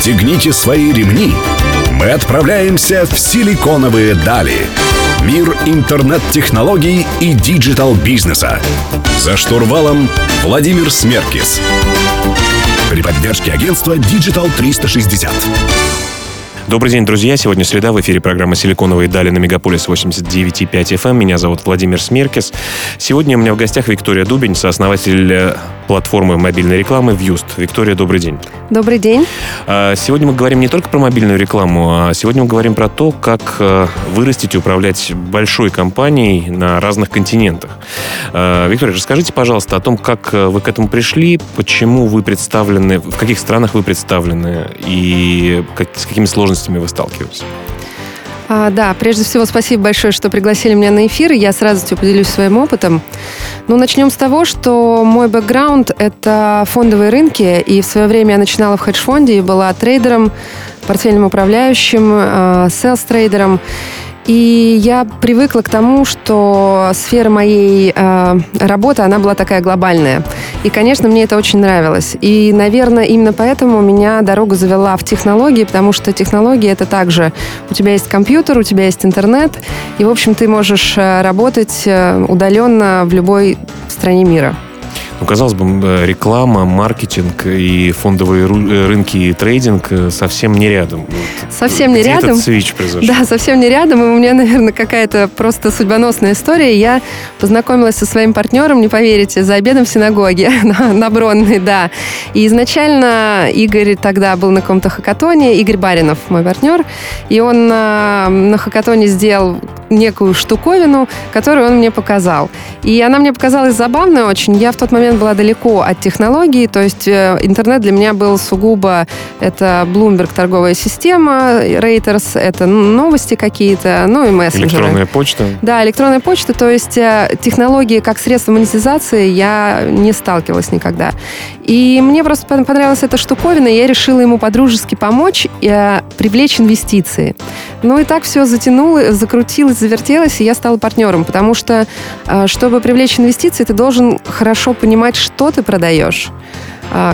Расстегните свои ремни. Мы отправляемся в силиконовые дали. Мир интернет-технологий и диджитал-бизнеса. За штурвалом Владимир Смеркис. При поддержке агентства Digital 360. Добрый день, друзья. Сегодня среда. В эфире программа «Силиконовые дали» на Мегаполис 89.5 FM. Меня зовут Владимир Смеркис. Сегодня у меня в гостях Виктория Дубень, сооснователь э, платформы мобильной рекламы «Вьюст». Виктория, добрый день. Добрый день. А, сегодня мы говорим не только про мобильную рекламу, а сегодня мы говорим про то, как э, вырастить и управлять большой компанией на разных континентах. А, Виктория, расскажите, пожалуйста, о том, как э, вы к этому пришли, почему вы представлены, в каких странах вы представлены и с какими сложностями вы сталкиваетесь. А, да, прежде всего спасибо большое, что пригласили меня на эфир. Я с радостью поделюсь своим опытом. Ну, начнем с того, что мой бэкграунд – это фондовые рынки, и в свое время я начинала в хедж-фонде и была трейдером, портфельным управляющим, э, sales-трейдером. И я привыкла к тому, что сфера моей э, работы, она была такая глобальная. И, конечно, мне это очень нравилось. И, наверное, именно поэтому меня дорога завела в технологии, потому что технологии это также у тебя есть компьютер, у тебя есть интернет, и, в общем, ты можешь э, работать э, удаленно в любой стране мира. Ну, казалось бы, э, реклама, маркетинг и фондовые рынки и трейдинг совсем не рядом. Совсем не Где рядом. этот свич произошел? Да, совсем не рядом. И у меня, наверное, какая-то просто судьбоносная история. Я познакомилась со своим партнером, не поверите, за обедом в синагоге на, на Бронной, да. И изначально Игорь тогда был на каком-то хакатоне, Игорь Баринов, мой партнер, и он на, на хакатоне сделал некую штуковину, которую он мне показал. И она мне показалась забавной очень. Я в тот момент была далеко от технологий, то есть э, интернет для меня был сугубо это Bloomberg торговая система, Reuters это новости какие-то, ну и мессенджеры. Электронная почта. Да, электронная почта, то есть э, технологии как средство монетизации я не сталкивалась никогда. И мне просто понравилась эта штуковина, и я решила ему подружески помочь и э, привлечь инвестиции. Ну и так все затянуло, закрутилось, завертелось, и я стала партнером, потому что, э, чтобы привлечь инвестиции, ты должен хорошо понимать, что ты продаешь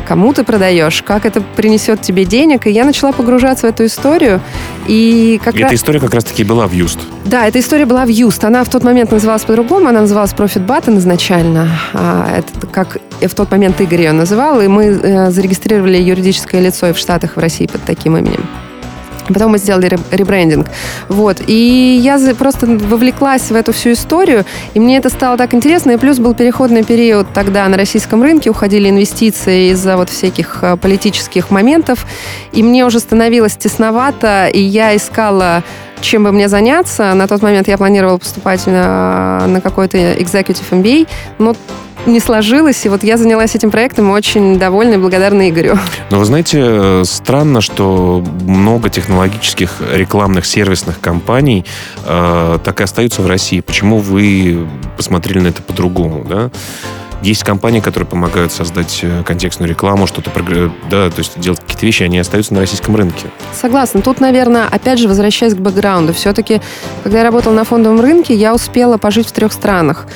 кому ты продаешь, как это принесет тебе денег. И я начала погружаться в эту историю. И, как и раз... эта история как раз-таки была в Юст. Да, эта история была в Юст. Она в тот момент называлась по-другому. Она называлась Profit Button изначально. А, это как в тот момент Игорь ее называл. И мы э, зарегистрировали юридическое лицо и в Штатах, и в России под таким именем. Потом мы сделали ребрендинг. Вот. И я просто вовлеклась в эту всю историю, и мне это стало так интересно. И плюс был переходный период тогда на российском рынке, уходили инвестиции из-за вот всяких э, политических моментов, и мне уже становилось тесновато, и я искала чем бы мне заняться. На тот момент я планировала поступать на, на какой-то executive MBA, но не сложилось, и вот я занялась этим проектом очень довольна и благодарна Игорю. Но вы знаете, э, странно, что много технологических рекламных сервисных компаний э, так и остаются в России. Почему вы посмотрели на это по-другому, да? Есть компании, которые помогают создать э, контекстную рекламу, что-то, да, то есть делать какие-то вещи, они остаются на российском рынке. Согласна. Тут, наверное, опять же, возвращаясь к бэкграунду, все-таки, когда я работала на фондовом рынке, я успела пожить в трех странах.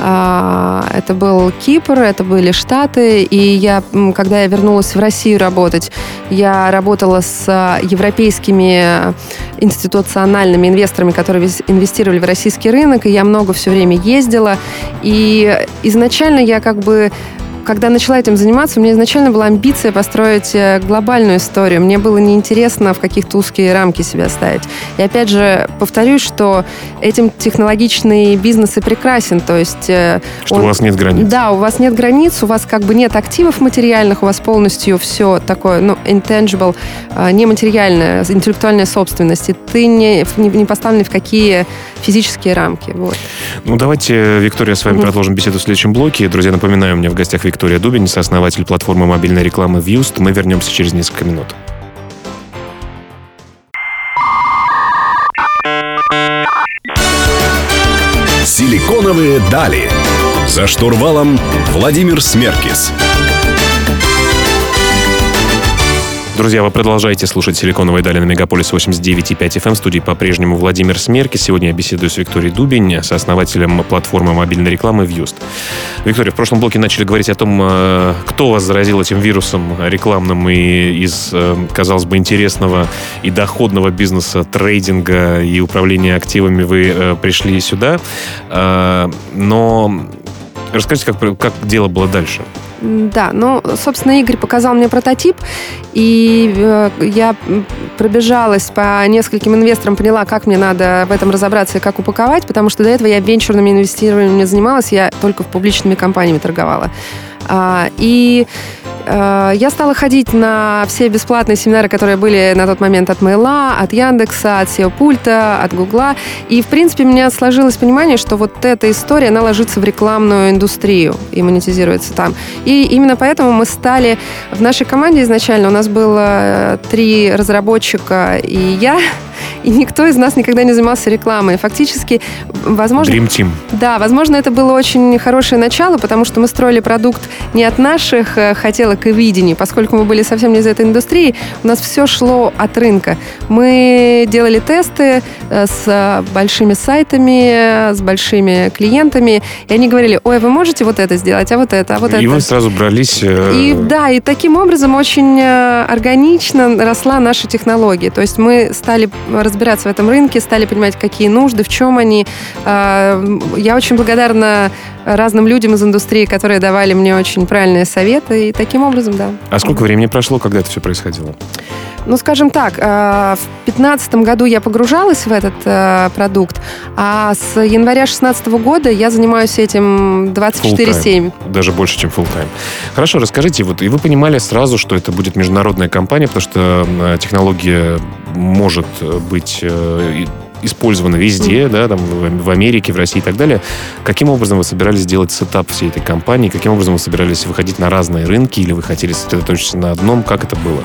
А, это был Кипр, это были Штаты, и я, когда я вернулась в Россию работать, я работала с а, европейскими институциональными инвесторами, которые инвестировали в российский рынок, и я много все время ездила. И изначально я как бы когда начала этим заниматься, у меня изначально была амбиция построить э, глобальную историю. Мне было неинтересно в каких-то узкие рамки себя ставить. И опять же, повторюсь, что этим технологичный бизнес и прекрасен. То есть... Э, что он, у вас нет границ. Да, у вас нет границ, у вас как бы нет активов материальных, у вас полностью все такое, ну, intangible, э, нематериальная, интеллектуальная собственность. И ты не, не, не поставлен в какие физические рамки. Вот. Ну, давайте, Виктория, с вами mm-hmm. продолжим беседу в следующем блоке. Друзья, напоминаю, у меня в гостях Виктория Виктория Дубин, сооснователь платформы мобильной рекламы Viewst. Мы вернемся через несколько минут. Силиконовые дали. За штурвалом Владимир Смеркис. Друзья, вы продолжаете слушать «Силиконовые дали» на Мегаполис 89.5 FM. В студии по-прежнему Владимир Смерки. Сегодня я беседую с Викторией Дубень, сооснователем платформы мобильной рекламы «Вьюст». Виктория, в прошлом блоке начали говорить о том, э, кто вас заразил этим вирусом рекламным и из, э, казалось бы, интересного и доходного бизнеса трейдинга и управления активами вы э, пришли сюда. Но расскажите, как, как дело было дальше? Да, ну, собственно, Игорь показал мне прототип, и э, я пробежалась по нескольким инвесторам, поняла, как мне надо в этом разобраться и как упаковать, потому что до этого я венчурными инвестированиями занималась, я только в публичными компаниями торговала. А, и Э, я стала ходить на все бесплатные семинары, которые были на тот момент от Мейла, от Яндекса, от SEO пульта, от Гугла. И, в принципе, у меня сложилось понимание, что вот эта история, она ложится в рекламную индустрию и монетизируется там. И именно поэтому мы стали в нашей команде изначально, у нас было э, три разработчика и я, и никто из нас никогда не занимался рекламой. Фактически, возможно... Dream Team. Да, возможно, это было очень хорошее начало, потому что мы строили продукт не от наших э, хотелок и видений, поскольку мы были совсем не из этой индустрии, у нас все шло от рынка. Мы делали тесты э, с большими сайтами, с большими клиентами, и они говорили, ой, вы можете вот это сделать, а вот это, а вот и это. И вы сразу брались... Э, и да, и таким образом очень органично росла наша технология. То есть мы стали разбираться в этом рынке, стали понимать, какие нужды, в чем они. А, я очень благодарна разным людям из индустрии, которые давали мне очень правильные советы, и таким образом, да. А сколько времени прошло, когда это все происходило? Ну, скажем так, э, в 2015 году я погружалась в этот э, продукт, а с января 2016 года я занимаюсь этим 24-7. Даже больше, чем full time. Хорошо, расскажите, вот и вы понимали сразу, что это будет международная компания, потому что э, технология может быть использована везде, mm. да, там, в Америке, в России и так далее. Каким образом вы собирались сделать сетап всей этой компании? Каким образом вы собирались выходить на разные рынки или вы хотели сосредоточиться на одном? Как это было?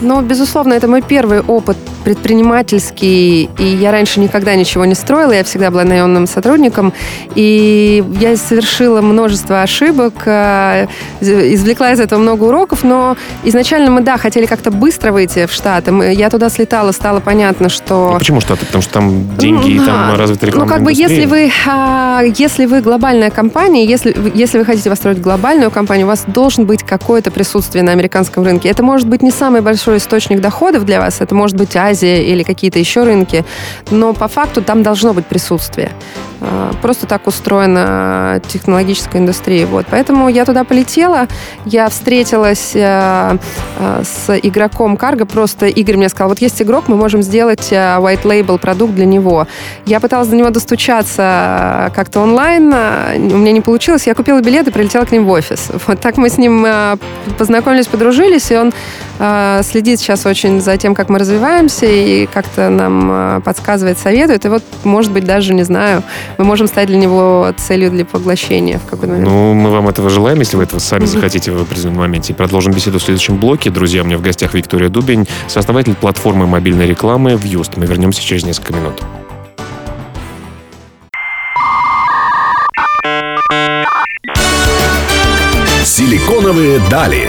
Ну, безусловно, это мой первый опыт предпринимательский, и я раньше никогда ничего не строила, я всегда была наемным сотрудником, и я совершила множество ошибок, э, извлекла из этого много уроков, но изначально мы, да, хотели как-то быстро выйти в Штаты. Я туда слетала, стало понятно, что... Ну, почему Штаты? Потому что там деньги и там развита рекламная Ну, как бы, если вы, а, если вы глобальная компания, если, если вы хотите построить глобальную компанию, у вас должен быть какое-то присутствие на американском рынке. Это может быть не самый большой источник доходов для вас, это может быть Азия, Азия или какие-то еще рынки, но по факту там должно быть присутствие. А, просто так устроена технологическая индустрия. Вот. Поэтому я туда полетела, я встретилась э, э, с игроком Карго, просто Игорь мне сказал, вот есть игрок, мы можем сделать э, white label продукт для него. Я пыталась до него достучаться как-то онлайн, у меня не получилось, я купила билет и прилетела к ним в офис. Вот так мы с ним познакомились, подружились, и он следит сейчас очень за тем, как мы развиваемся, и как-то нам подсказывает, советует, и вот, может быть, даже, не знаю, мы можем стать для него целью для поглощения в какой-то момент. Ну, мы вам этого желаем, если вы этого сами захотите в определенном моменте. И продолжим беседу в следующем блоке. Друзья, у меня в гостях Виктория Дубень, сооснователь платформы мобильной рекламы «Вьюст». Мы вернемся через несколько минут. Силиконовые дали.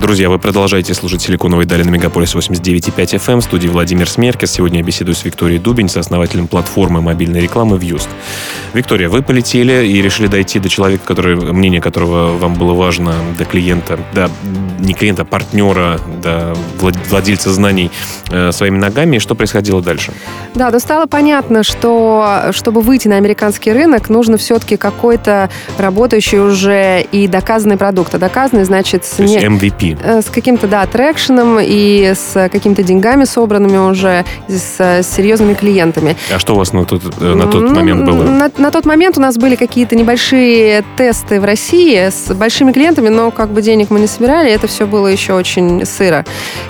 Друзья, вы продолжаете слушать «Силиконовые дали» на Мегаполис 89.5 FM. В студии Владимир Смеркес. Сегодня я беседую с Викторией Дубень, сооснователем платформы мобильной рекламы «Вьюст». Виктория, вы полетели и решили дойти до человека, который, мнение которого вам было важно, до клиента, до не клиента, а партнера, до владельца знаний э, своими ногами. И что происходило дальше? Да, да стало понятно, что чтобы выйти на американский рынок, нужно все-таки какой-то работающий уже и доказанный продукт. А доказанный, значит... То не... есть MVP. Э, с каким-то, да, трекшеном и с какими-то деньгами собранными уже, с, с серьезными клиентами. А что у вас на тот, э, на тот момент было? На, на тот момент у нас были какие-то небольшие тесты в России с большими клиентами, но как бы денег мы не собирали, это все было еще очень сыро.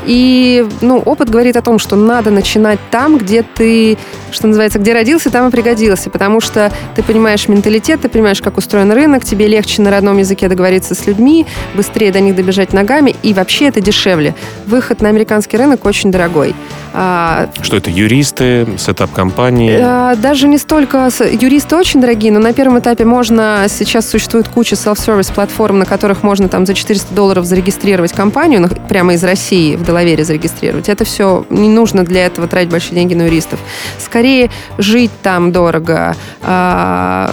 И, ну, опыт говорит о том, что надо начинать там, где ты, что называется, где родился, там и пригодился, потому что ты понимаешь менталитет, ты понимаешь, как устроен рынок, тебе легче на родном языке договориться с людьми, быстрее до них добежать ногами, и вообще это дешевле. Выход на американский рынок очень дорогой. А, Что это, юристы, setup компании? Э, Даже не столько юристы очень дорогие, но на первом этапе можно сейчас существует куча self-service платформ, на которых можно там за 400 долларов зарегистрировать компанию, ну, прямо из России в Делавере зарегистрировать. Это все не нужно для этого тратить большие деньги на юристов. Скорее жить там дорого, а,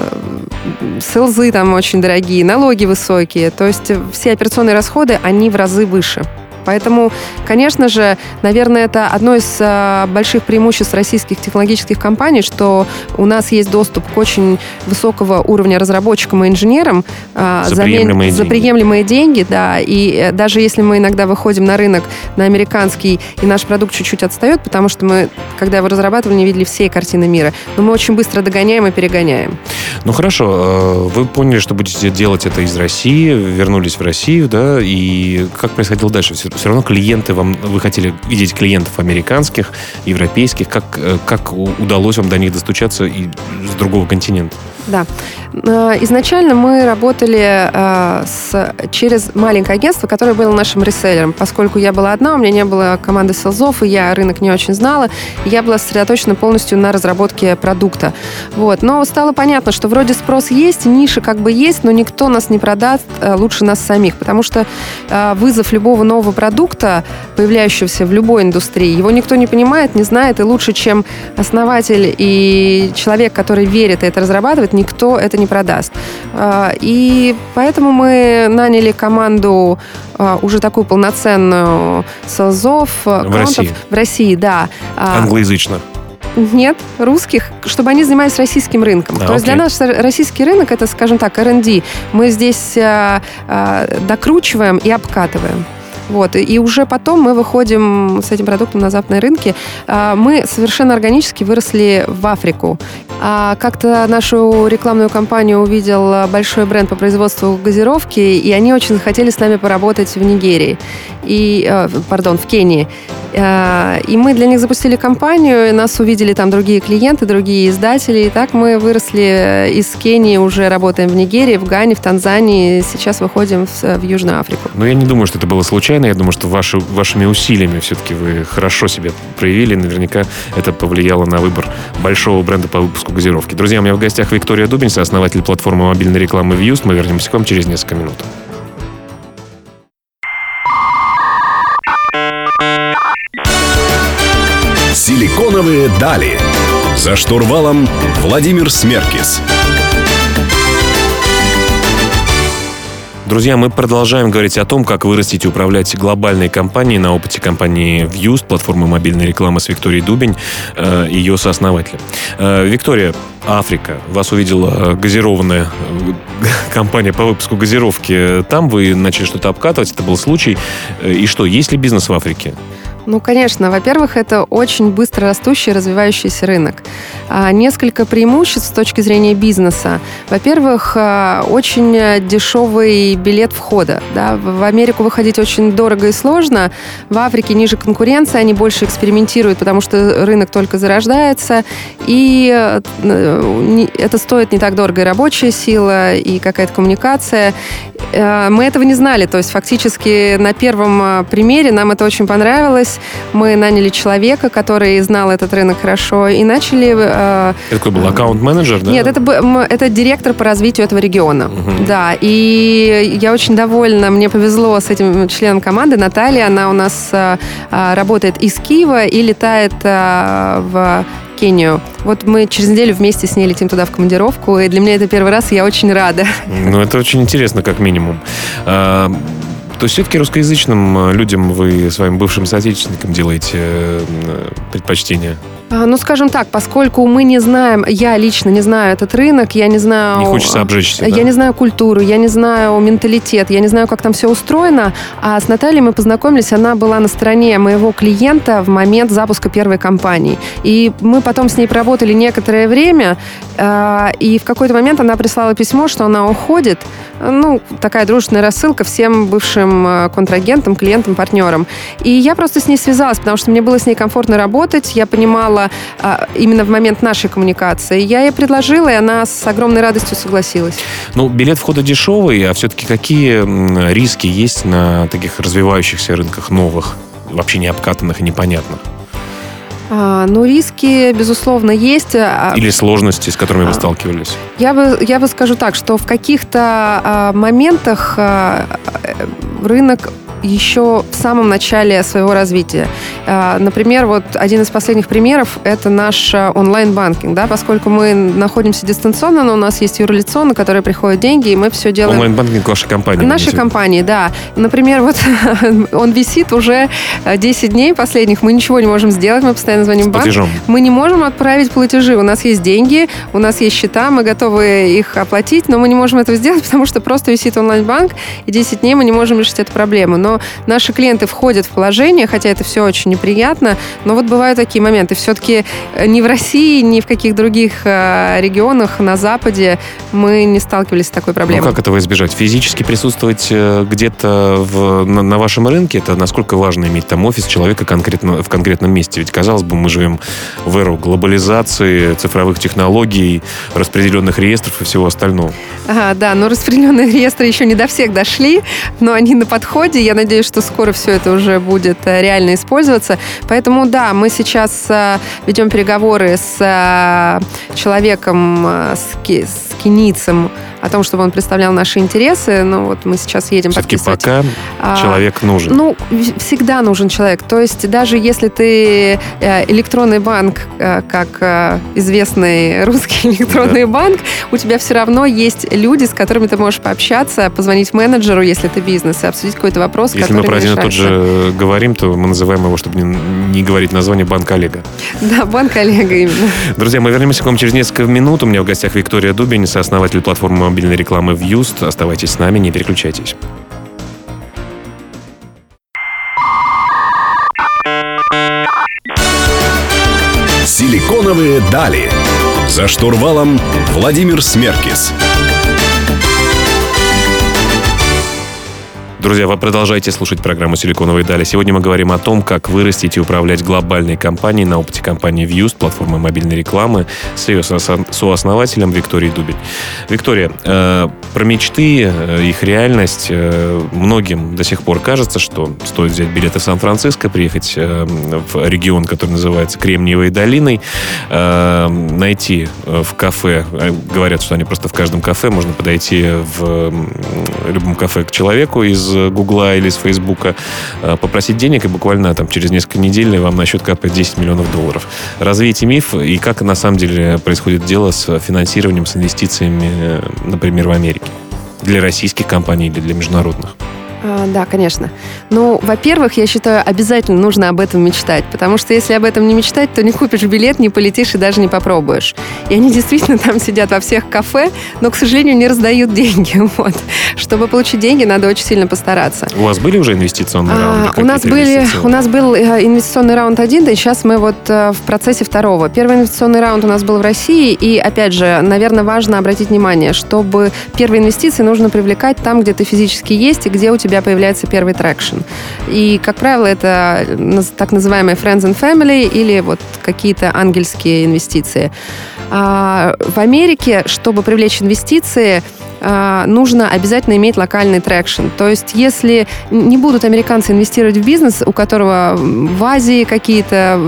селзы там очень дорогие, налоги высокие. То есть все операционные расходы, они в разы выше. Поэтому, конечно же, наверное, это одно из а, больших преимуществ российских технологических компаний, что у нас есть доступ к очень высокого уровня разработчикам и инженерам а, За замен- приемлемые за деньги. приемлемые деньги, да. И э, даже если мы иногда выходим на рынок на американский, и наш продукт чуть-чуть отстает, потому что мы, когда его разрабатывали, не видели всей картины мира, но мы очень быстро догоняем и перегоняем. Ну хорошо, э, вы поняли, что будете делать это из России, вернулись в Россию, да, и как происходило дальше? Все, равно клиенты вам, вы хотели видеть клиентов американских, европейских, как, э, как удалось вам до них достучаться и с другого континента? Да. Э, Изначально мы работали э, с, через маленькое агентство, которое было нашим реселлером. Поскольку я была одна, у меня не было команды селзов, и я рынок не очень знала, я была сосредоточена полностью на разработке продукта. Вот. Но стало понятно, что вроде спрос есть, ниша как бы есть, но никто нас не продаст э, лучше нас самих, потому что вызов любого нового продукта, появляющегося в любой индустрии, его никто не понимает, не знает, и лучше, чем основатель и человек, который верит и это разрабатывает, никто это не продаст. А, И поэтому мы наняли команду а, уже такую полноценную селзов, В России? В России, да. А, Англоязычно. нет, русских, чтобы они занимались российским рынком. А, То есть для нас российский рынок это, скажем так, R&D. Мы здесь а, а, докручиваем и обкатываем. Вот. И- уже потом мы выходим с этим продуктом на западные рынки. А, Мы совершенно органически выросли в Африку. А Как-то нашу рекламную кампанию увидел а, большой бренд по производству газировки, и они очень захотели с нами поработать в Нигерии. И, э, пардон, в Кении. Э, И мы для них запустили кампанию, и нас увидели там другие клиенты, другие издатели. И так мы выросли э, из Кении, уже работаем в Нигерии, в Гане, в Танзании. Сейчас выходим в, в Южную Африку. Но я не думаю, что это было случайно. Я думаю, что ваши, вашими усилиями все-таки вы хорошо себя проявили. Наверняка это повлияло на выбор большого бренда по выпуску газировки. Друзья, у меня в гостях Виктория Дубинс, основатель платформы мобильной рекламы Views. Мы вернемся к вам через несколько минут. Силиконовые дали. За штурвалом Владимир Смеркис. Друзья, мы продолжаем говорить о том, как вырастить и управлять глобальной компанией на опыте компании Views, платформы мобильной рекламы с Викторией Дубень, э, ее сооснователем. Э, Виктория, Африка. Вас увидела газированная э, компания по выпуску газировки. Там вы начали что-то обкатывать, это был случай. И что, есть ли бизнес в Африке? Ну, конечно. Во-первых, это очень быстро растущий, развивающийся рынок. А, Несколько преимуществ с точки зрения бизнеса. Во-первых, а, очень дешевый билет входа. Да? В Америку выходить очень дорого и сложно. В Африке ниже конкуренция, они больше экспериментируют, потому что рынок только зарождается. И э, это стоит не так дорого и рабочая сила, и какая-то коммуникация. Э, Мы этого не знали. То есть фактически на первом э, примере нам это очень понравилось. Мы наняли человека, который знал этот рынок хорошо, и начали... э, Это какой был аккаунт-менеджер, да? Нет, это, это директор по развитию этого региона. Мгм. Да, и я очень довольна. Мне повезло с этим членом команды. Наталья, она у нас э, э, работает из Киева и летает э, в Кению. Вот мы через неделю вместе с ней летим туда в командировку, и для меня это первый раз, и я очень рада. Ну, это очень интересно, как минимум. То все-таки русскоязычным э, людям вы своим бывшим соотечественникам делаете э, предпочтение? А, Ну, скажем так, поскольку мы не знаем, я лично не знаю этот рынок, я не знаю... Не хочется обжечься, да? Я не знаю культуру, я не знаю менталитет, я не знаю, как там все устроено. А с Натальей мы познакомились, она была на стороне моего клиента в момент запуска первой компании. И мы потом с ней проработали некоторое время, э, и в какой-то момент она прислала письмо, что она уходит. Ну, такая дружественная рассылка всем бывшим э, контрагентам, клиентам, партнерам. И я просто с ней связалась, потому что мне было с ней комфортно работать, я понимала а, именно в момент нашей коммуникации. Я ей предложила, и она с огромной радостью согласилась. Ну, билет входа дешевый, а все-таки какие риски есть на таких развивающихся рынках новых, вообще не обкатанных и непонятных? А, ну, риски, безусловно, есть. А, Или сложности, с которыми вы сталкивались? Я бы, я бы скажу так, что в каких-то а, моментах а, рынок еще в самом начале своего развития. А, например, вот один из последних примеров – это наш а, онлайн-банкинг, да, поскольку мы находимся дистанционно, но у нас есть юрлицо, на которое приходят деньги, и мы все делаем... Онлайн-банкинг вашей компании? Нашей компании, да. Например, вот он висит уже 10 дней последних, мы ничего не можем сделать, мы постоянно звоним в банк. Мы не можем отправить платежи, у нас есть деньги, у нас есть счета, мы готовы их оплатить, но мы не можем этого сделать, потому что просто висит онлайн-банк, и 10 дней мы не можем решить эту проблему. Но наши клиенты входят в положение, хотя это все очень неприятно, но вот бывают такие моменты. Все-таки э, ни в России, ни в каких других э, регионах на Западе мы не сталкивались с такой проблемой. Ну как этого избежать? Физически присутствовать э, где-то в, на, на вашем рынке, это насколько важно иметь там офис человека конкретно, в конкретном месте? Ведь, казалось бы, мы живем в эру глобализации, цифровых технологий, распределенных реестров и всего остального. Ага, да, но распределенные реестры еще не до всех дошли, но они на подходе. Я надеюсь, что скоро все это уже будет э, реально использоваться. Поэтому да, мы сейчас э, ведем переговоры с э, человеком, с, с киницем о том, чтобы он представлял наши интересы. Но вот мы сейчас едем Все-таки пока а, человек нужен. Ну, всегда нужен человек. То есть даже если ты электронный банк, как известный русский электронный да. банк, у тебя все равно есть люди, с которыми ты можешь пообщаться, позвонить менеджеру, если ты бизнес, и обсудить какой-то вопрос, Если мы про один и тот же говорим, то мы называем его, чтобы не, не говорить название, Банк Олега. Да, Банк Олега именно. Друзья, мы вернемся к вам через несколько минут. У меня в гостях Виктория Дубин, сооснователь платформы мобильной рекламы Вьюст. Оставайтесь с нами, не переключайтесь. Силиконовые дали. За штурвалом Владимир Смеркис. Друзья, вы продолжаете слушать программу «Силиконовые дали». Сегодня мы говорим о том, как вырастить и управлять глобальной компанией на опыте компании Views, платформы мобильной рекламы, с ее сооснователем Викторией Дубин. Виктория, э, про мечты, э, их реальность. Э, многим до сих пор кажется, что стоит взять билеты в Сан-Франциско, приехать в регион, который называется Кремниевой долиной, найти в кафе, говорят, что они просто в каждом кафе, можно подойти в любом кафе к человеку из Гугла или с Фейсбука, э, попросить денег, и буквально там через несколько недель вам на счет капает 10 миллионов долларов. Развейте миф, и как на самом деле происходит дело с финансированием, с инвестициями, э, например, в Америке? Для российских компаний или для международных? А, да, конечно. Ну, во-первых, я считаю, обязательно нужно об этом мечтать, потому что если об этом не мечтать, то не купишь билет, не полетишь и даже не попробуешь. И они действительно там сидят во всех кафе, но, к сожалению, не раздают деньги. Вот. Чтобы получить деньги, надо очень сильно постараться. У вас были уже инвестиционные раунды? А, у нас были, у нас был э, инвестиционный раунд один, и сейчас мы вот э, в процессе второго. Первый инвестиционный раунд у нас был в России, и опять же, наверное, важно обратить внимание, чтобы первые инвестиции нужно привлекать там, где ты физически есть и где у тебя тебя появляется первый traction. И, как правило, это так называемые friends and family или вот какие-то ангельские инвестиции. А в Америке, чтобы привлечь инвестиции, нужно обязательно иметь локальный traction. То есть, если не будут американцы инвестировать в бизнес, у которого в Азии какие-то...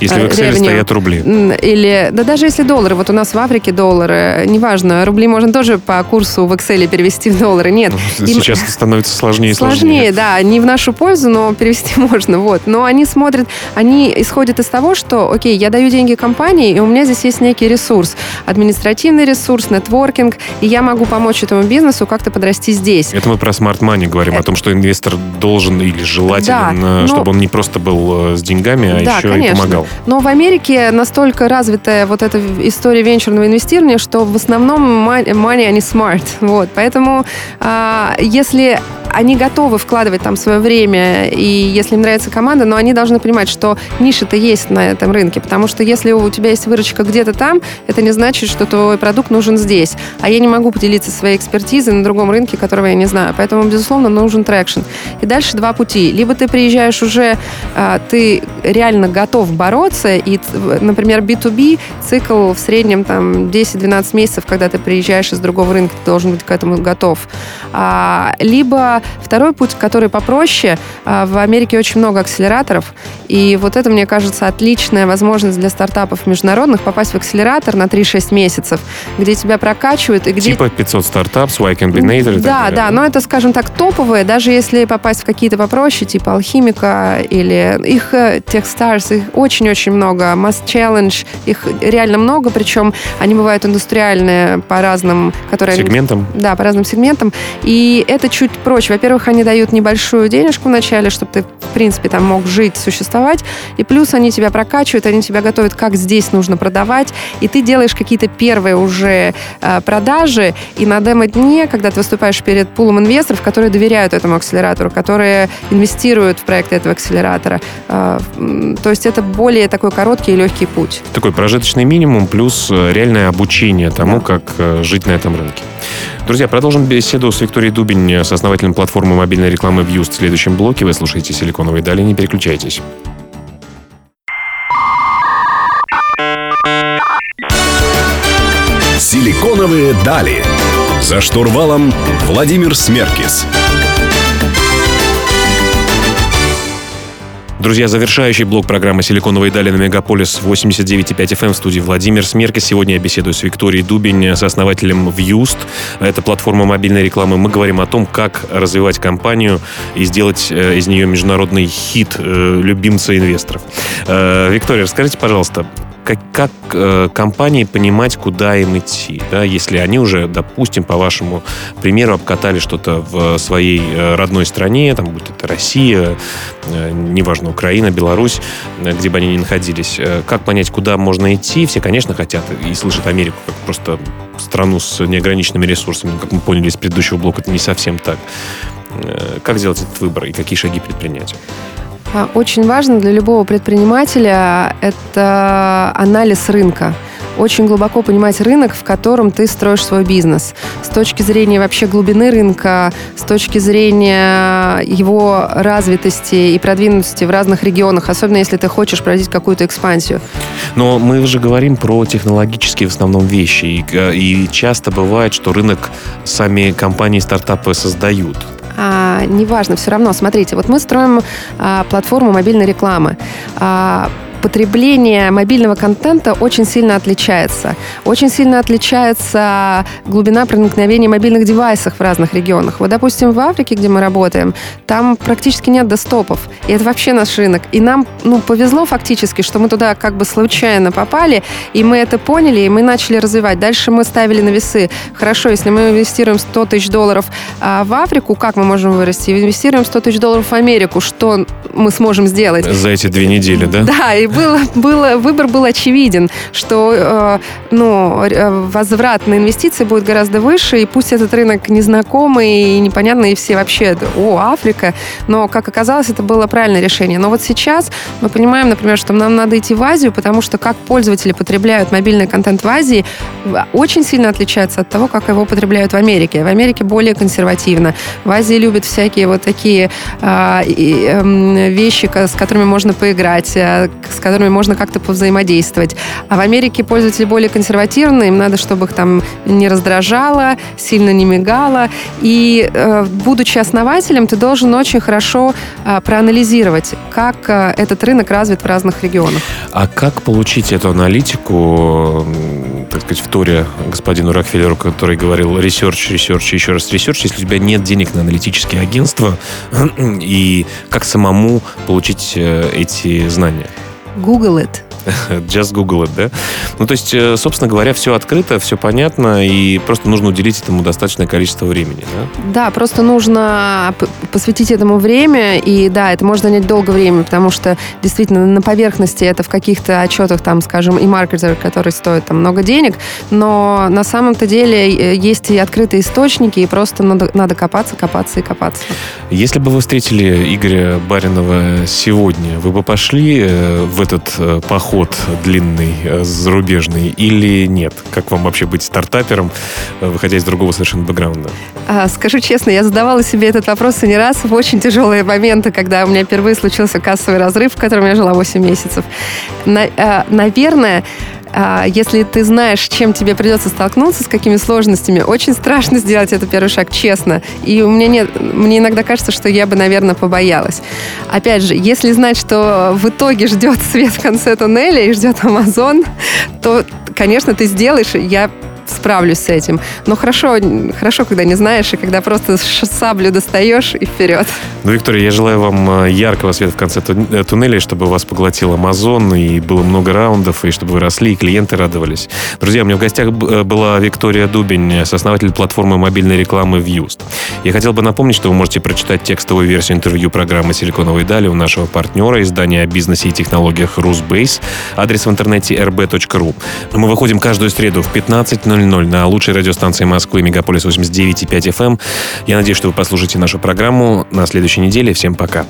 Если в Excel стоят рубли. Или, да даже если доллары. Вот у нас в Африке доллары, неважно, рубли можно тоже по курсу в Excel перевести в доллары. Нет. Ну, сейчас Им... становится сложнее и сложнее. Сложнее, да. Не в нашу пользу, но перевести можно. Вот. Но они смотрят, они исходят из того, что, окей, я даю деньги компании, и у меня здесь есть некий ресурс. Административный ресурс, нетворкинг, и я могу помочь помочь этому бизнесу как-то подрасти здесь. Это мы про smart money говорим, это... о том, что инвестор должен или желательно, да, но... чтобы он не просто был э, с деньгами, а да, еще конечно. и помогал. Но в Америке настолько развитая вот эта история венчурного инвестирования, что в основном money, они smart. Вот. Поэтому а, если они готовы вкладывать там свое время, и если им нравится команда, но они должны понимать, что ниша-то есть на этом рынке, потому что если у тебя есть выручка где-то там, это не значит, что твой продукт нужен здесь. А я не могу поделиться своей экспертизой на другом рынке, которого я не знаю. Поэтому, безусловно, нужен traction. И дальше два пути. Либо ты приезжаешь уже, а, ты реально готов бороться, и, например, B2B цикл в среднем там 10-12 месяцев, когда ты приезжаешь из другого рынка, ты должен быть к этому готов. А, либо второй путь, который попроще, а, в Америке очень много акселераторов, И вот это, мне кажется, отличная возможность для стартапов международных попасть в акселератор на 3-6 месяцев, где тебя прокачивают и где... Типа 500 стартапс, Y Combinator и так Да, далее. да, но это, скажем так, топовые, даже если попасть в какие-то попроще, типа Алхимика или их э, Techstars, их очень-очень много, Mass Challenge, их реально много, причем они бывают индустриальные по разным, которые... Сегментом. да, по разным сегментам. И это чуть проще. Во-первых, они дают небольшую денежку вначале, чтобы ты, в принципе, там мог жить, существовать. И плюс они тебя прокачивают, они тебя готовят, как здесь нужно продавать. И ты делаешь какие-то первые уже э, продажи. И на демо-дне, когда ты выступаешь перед пулом инвесторов, которые доверяют этому акселератору, которые инвестируют в проект этого акселератора. э, то есть это более такой короткий и легкий путь. Такой прожиточный минимум плюс э, реальное обучение тому, Да. как э, жить на этом рынке. Друзья, продолжим беседу с Викторией Дубень, э, сооснователем платформы мобильной рекламы Views. В следующем блоке вы слушаете «Силиконовые дали». Не переключайтесь. Силиконовые дали. За штурвалом Владимир Смеркис. Друзья, завершающий блок программы «Силиконовые дали» на Мегаполис 89,5 FM в студии Владимир Смеркис. Сегодня я беседую с Викторией Дубень, сооснователем Viewst. Это платформа мобильной рекламы. Мы говорим о том, как развивать компанию и сделать э, из нее международный хит э, любимца инвесторов. Э, Виктория, расскажите, пожалуйста, как, как э, компании понимать, куда им идти, да, если они уже, допустим, по вашему примеру, обкатали что-то в своей э, родной стране, там, будь это Россия, э, неважно, Украина, Беларусь, э, где бы они ни находились, э, как понять, куда можно идти? Все, конечно, хотят и слышат Америку как просто страну с неограниченными ресурсами, как мы поняли из предыдущего блока, это не совсем так. Э, Как сделать этот выбор и какие шаги предпринять? А, Очень важно для любого предпринимателя это анализ рынка. Очень глубоко понимать рынок, в котором ты строишь свой бизнес. С точки зрения вообще глубины рынка, с точки зрения его развитости и продвинутости в разных регионах, особенно если ты хочешь проводить какую-то экспансию. Но мы же говорим про технологические в основном вещи. И, э, и часто бывает, что рынок сами компании, стартапы создают. А, неважно, все равно. Смотрите, вот мы строим а, платформу мобильной рекламы. А, потребление мобильного контента очень сильно отличается. Очень сильно отличается глубина проникновения мобильных девайсов в разных регионах. Вот, допустим, в Африке, где мы работаем, там практически нет десктопов. И это вообще наш рынок. И нам ну, повезло фактически, что мы туда как бы случайно попали, и мы это поняли, и мы начали развивать. Дальше мы ставили на весы. Хорошо, если мы инвестируем 100 тысяч долларов а, в Африку, как мы можем вырасти? Инвестируем 100 тысяч долларов в Америку, что мы сможем сделать? За эти две недели, да? Да, и было, было, выбор был очевиден, что э, ну, э, возврат на инвестиции будет гораздо выше, и пусть этот рынок незнакомый и непонятный, и все вообще, о, Африка, но, как оказалось, это было правильное решение. Но вот сейчас мы понимаем, например, что нам надо идти в Азию, потому что как пользователи потребляют мобильный контент в Азии, очень сильно отличается от того, как его потребляют в Америке. В Америке более консервативно. В Азии любят всякие вот такие и, эм, вещи, с которыми можно поиграть, а, с которыми можно как-то повзаимодействовать. А в Америке пользователи более консервативные, им надо, чтобы их там не раздражало, сильно не мигало. И э, будучи основателем, ты должен очень хорошо а, проанализировать, как а, этот рынок развит в разных регионах. А как получить эту аналитику, так сказать, вторя господину Рокфеллеру, который говорил research, research, еще раз research, если у тебя нет денег на аналитические агентства, и как самому получить э, эти знания? Google it. Just Google it, да? Ну, то есть, э, собственно говоря, все открыто, все понятно, и просто нужно уделить этому достаточное количество времени, да? Да, просто нужно посвятить этому время, и да, это может занять долгое время, потому что действительно на поверхности это в каких-то отчетах, там, скажем, и маркетер, который стоит там много денег, но на самом-то деле э, есть и открытые источники, и просто надо, надо копаться, копаться и копаться. Если бы вы встретили Игоря Баринова сегодня, вы бы пошли э, этот э, поход длинный, э, зарубежный, или нет? Как вам вообще быть стартапером, э, выходя из другого совершенно бэкграунда? А, скажу честно, я задавала себе этот вопрос и не раз в очень тяжелые моменты, когда у меня впервые случился кассовый разрыв, в котором я жила 8 месяцев. На- а, наверное, если ты знаешь, чем тебе придется столкнуться, с какими сложностями, очень страшно сделать этот первый шаг, честно. И у меня нет, мне иногда кажется, что я бы, наверное, побоялась. Опять же, если знать, что в итоге ждет свет в конце туннеля и ждет Амазон, то, конечно, ты сделаешь. Я справлюсь с этим. Но хорошо, хорошо, когда не знаешь, и когда просто саблю достаешь и вперед. Ну, Виктория, я желаю вам э, яркого света в конце э, туннеля, чтобы вас поглотил Амазон, и было много раундов, и чтобы вы росли, и клиенты радовались. Друзья, у меня в гостях э, была Виктория Дубень, сооснователь платформы мобильной рекламы Views. Я хотел бы напомнить, что вы можете прочитать текстовую версию интервью программы «Силиконовые дали» у нашего партнера, издания о бизнесе и технологиях «Русбейс». Адрес в интернете rb.ru. Мы выходим каждую среду в 15.00 00 на лучшей радиостанции Москвы Мегаполис 89,5 FM. Я надеюсь, что вы послушаете нашу программу на следующей неделе. Всем пока.